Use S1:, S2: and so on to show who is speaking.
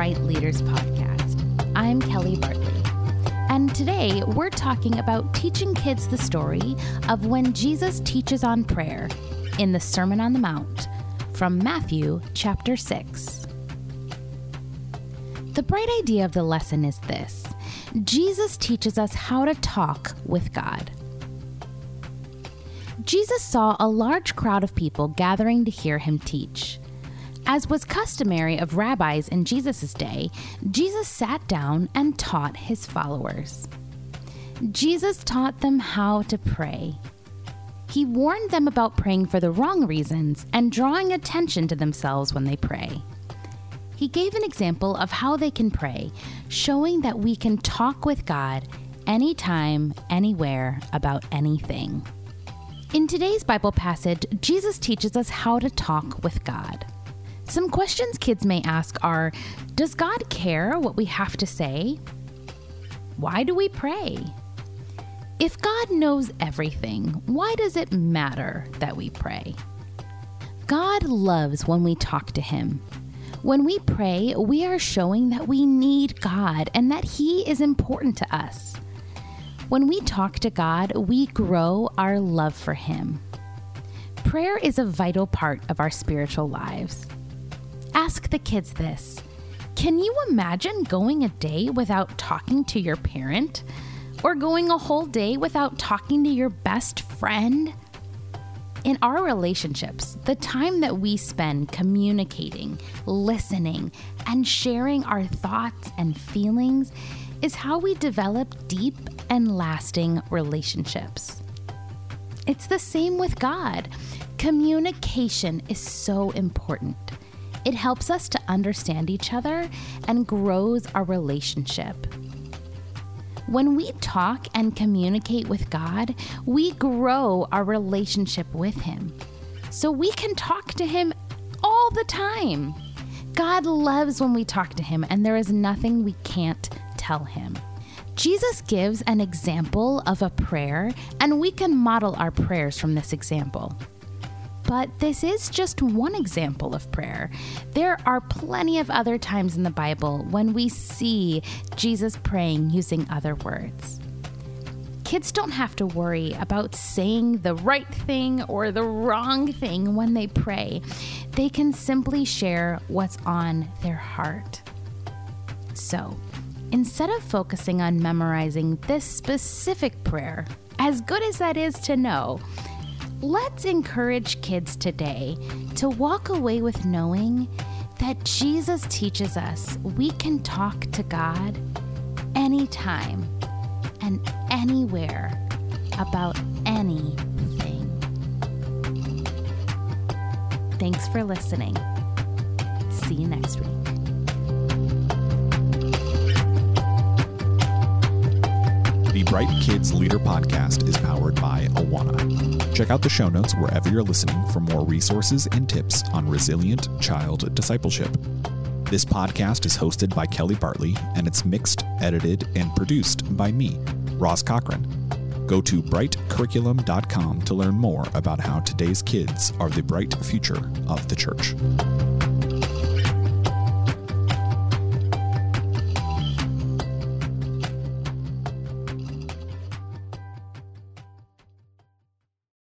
S1: Bright Leaders Podcast. I'm Kelly Bartley. And today we're talking about teaching kids the story of when Jesus teaches on prayer in the Sermon on the Mount from Matthew chapter 6. The bright idea of the lesson is this Jesus teaches us how to talk with God. Jesus saw a large crowd of people gathering to hear him teach. As was customary of rabbis in Jesus' day, Jesus sat down and taught his followers. Jesus taught them how to pray. He warned them about praying for the wrong reasons and drawing attention to themselves when they pray. He gave an example of how they can pray, showing that we can talk with God anytime, anywhere, about anything. In today's Bible passage, Jesus teaches us how to talk with God. Some questions kids may ask are Does God care what we have to say? Why do we pray? If God knows everything, why does it matter that we pray? God loves when we talk to Him. When we pray, we are showing that we need God and that He is important to us. When we talk to God, we grow our love for Him. Prayer is a vital part of our spiritual lives. Ask the kids this Can you imagine going a day without talking to your parent? Or going a whole day without talking to your best friend? In our relationships, the time that we spend communicating, listening, and sharing our thoughts and feelings is how we develop deep and lasting relationships. It's the same with God. Communication is so important. It helps us to understand each other and grows our relationship. When we talk and communicate with God, we grow our relationship with Him. So we can talk to Him all the time. God loves when we talk to Him, and there is nothing we can't tell Him. Jesus gives an example of a prayer, and we can model our prayers from this example. But this is just one example of prayer. There are plenty of other times in the Bible when we see Jesus praying using other words. Kids don't have to worry about saying the right thing or the wrong thing when they pray. They can simply share what's on their heart. So, instead of focusing on memorizing this specific prayer, as good as that is to know, Let's encourage kids today to walk away with knowing that Jesus teaches us we can talk to God anytime and anywhere about anything. Thanks for listening. See you next week.
S2: Bright Kids Leader podcast is powered by Awana. Check out the show notes wherever you're listening for more resources and tips on resilient child discipleship. This podcast is hosted by Kelly Bartley and it's mixed, edited, and produced by me, Ross Cochran. Go to brightcurriculum.com to learn more about how today's kids are the bright future of the church.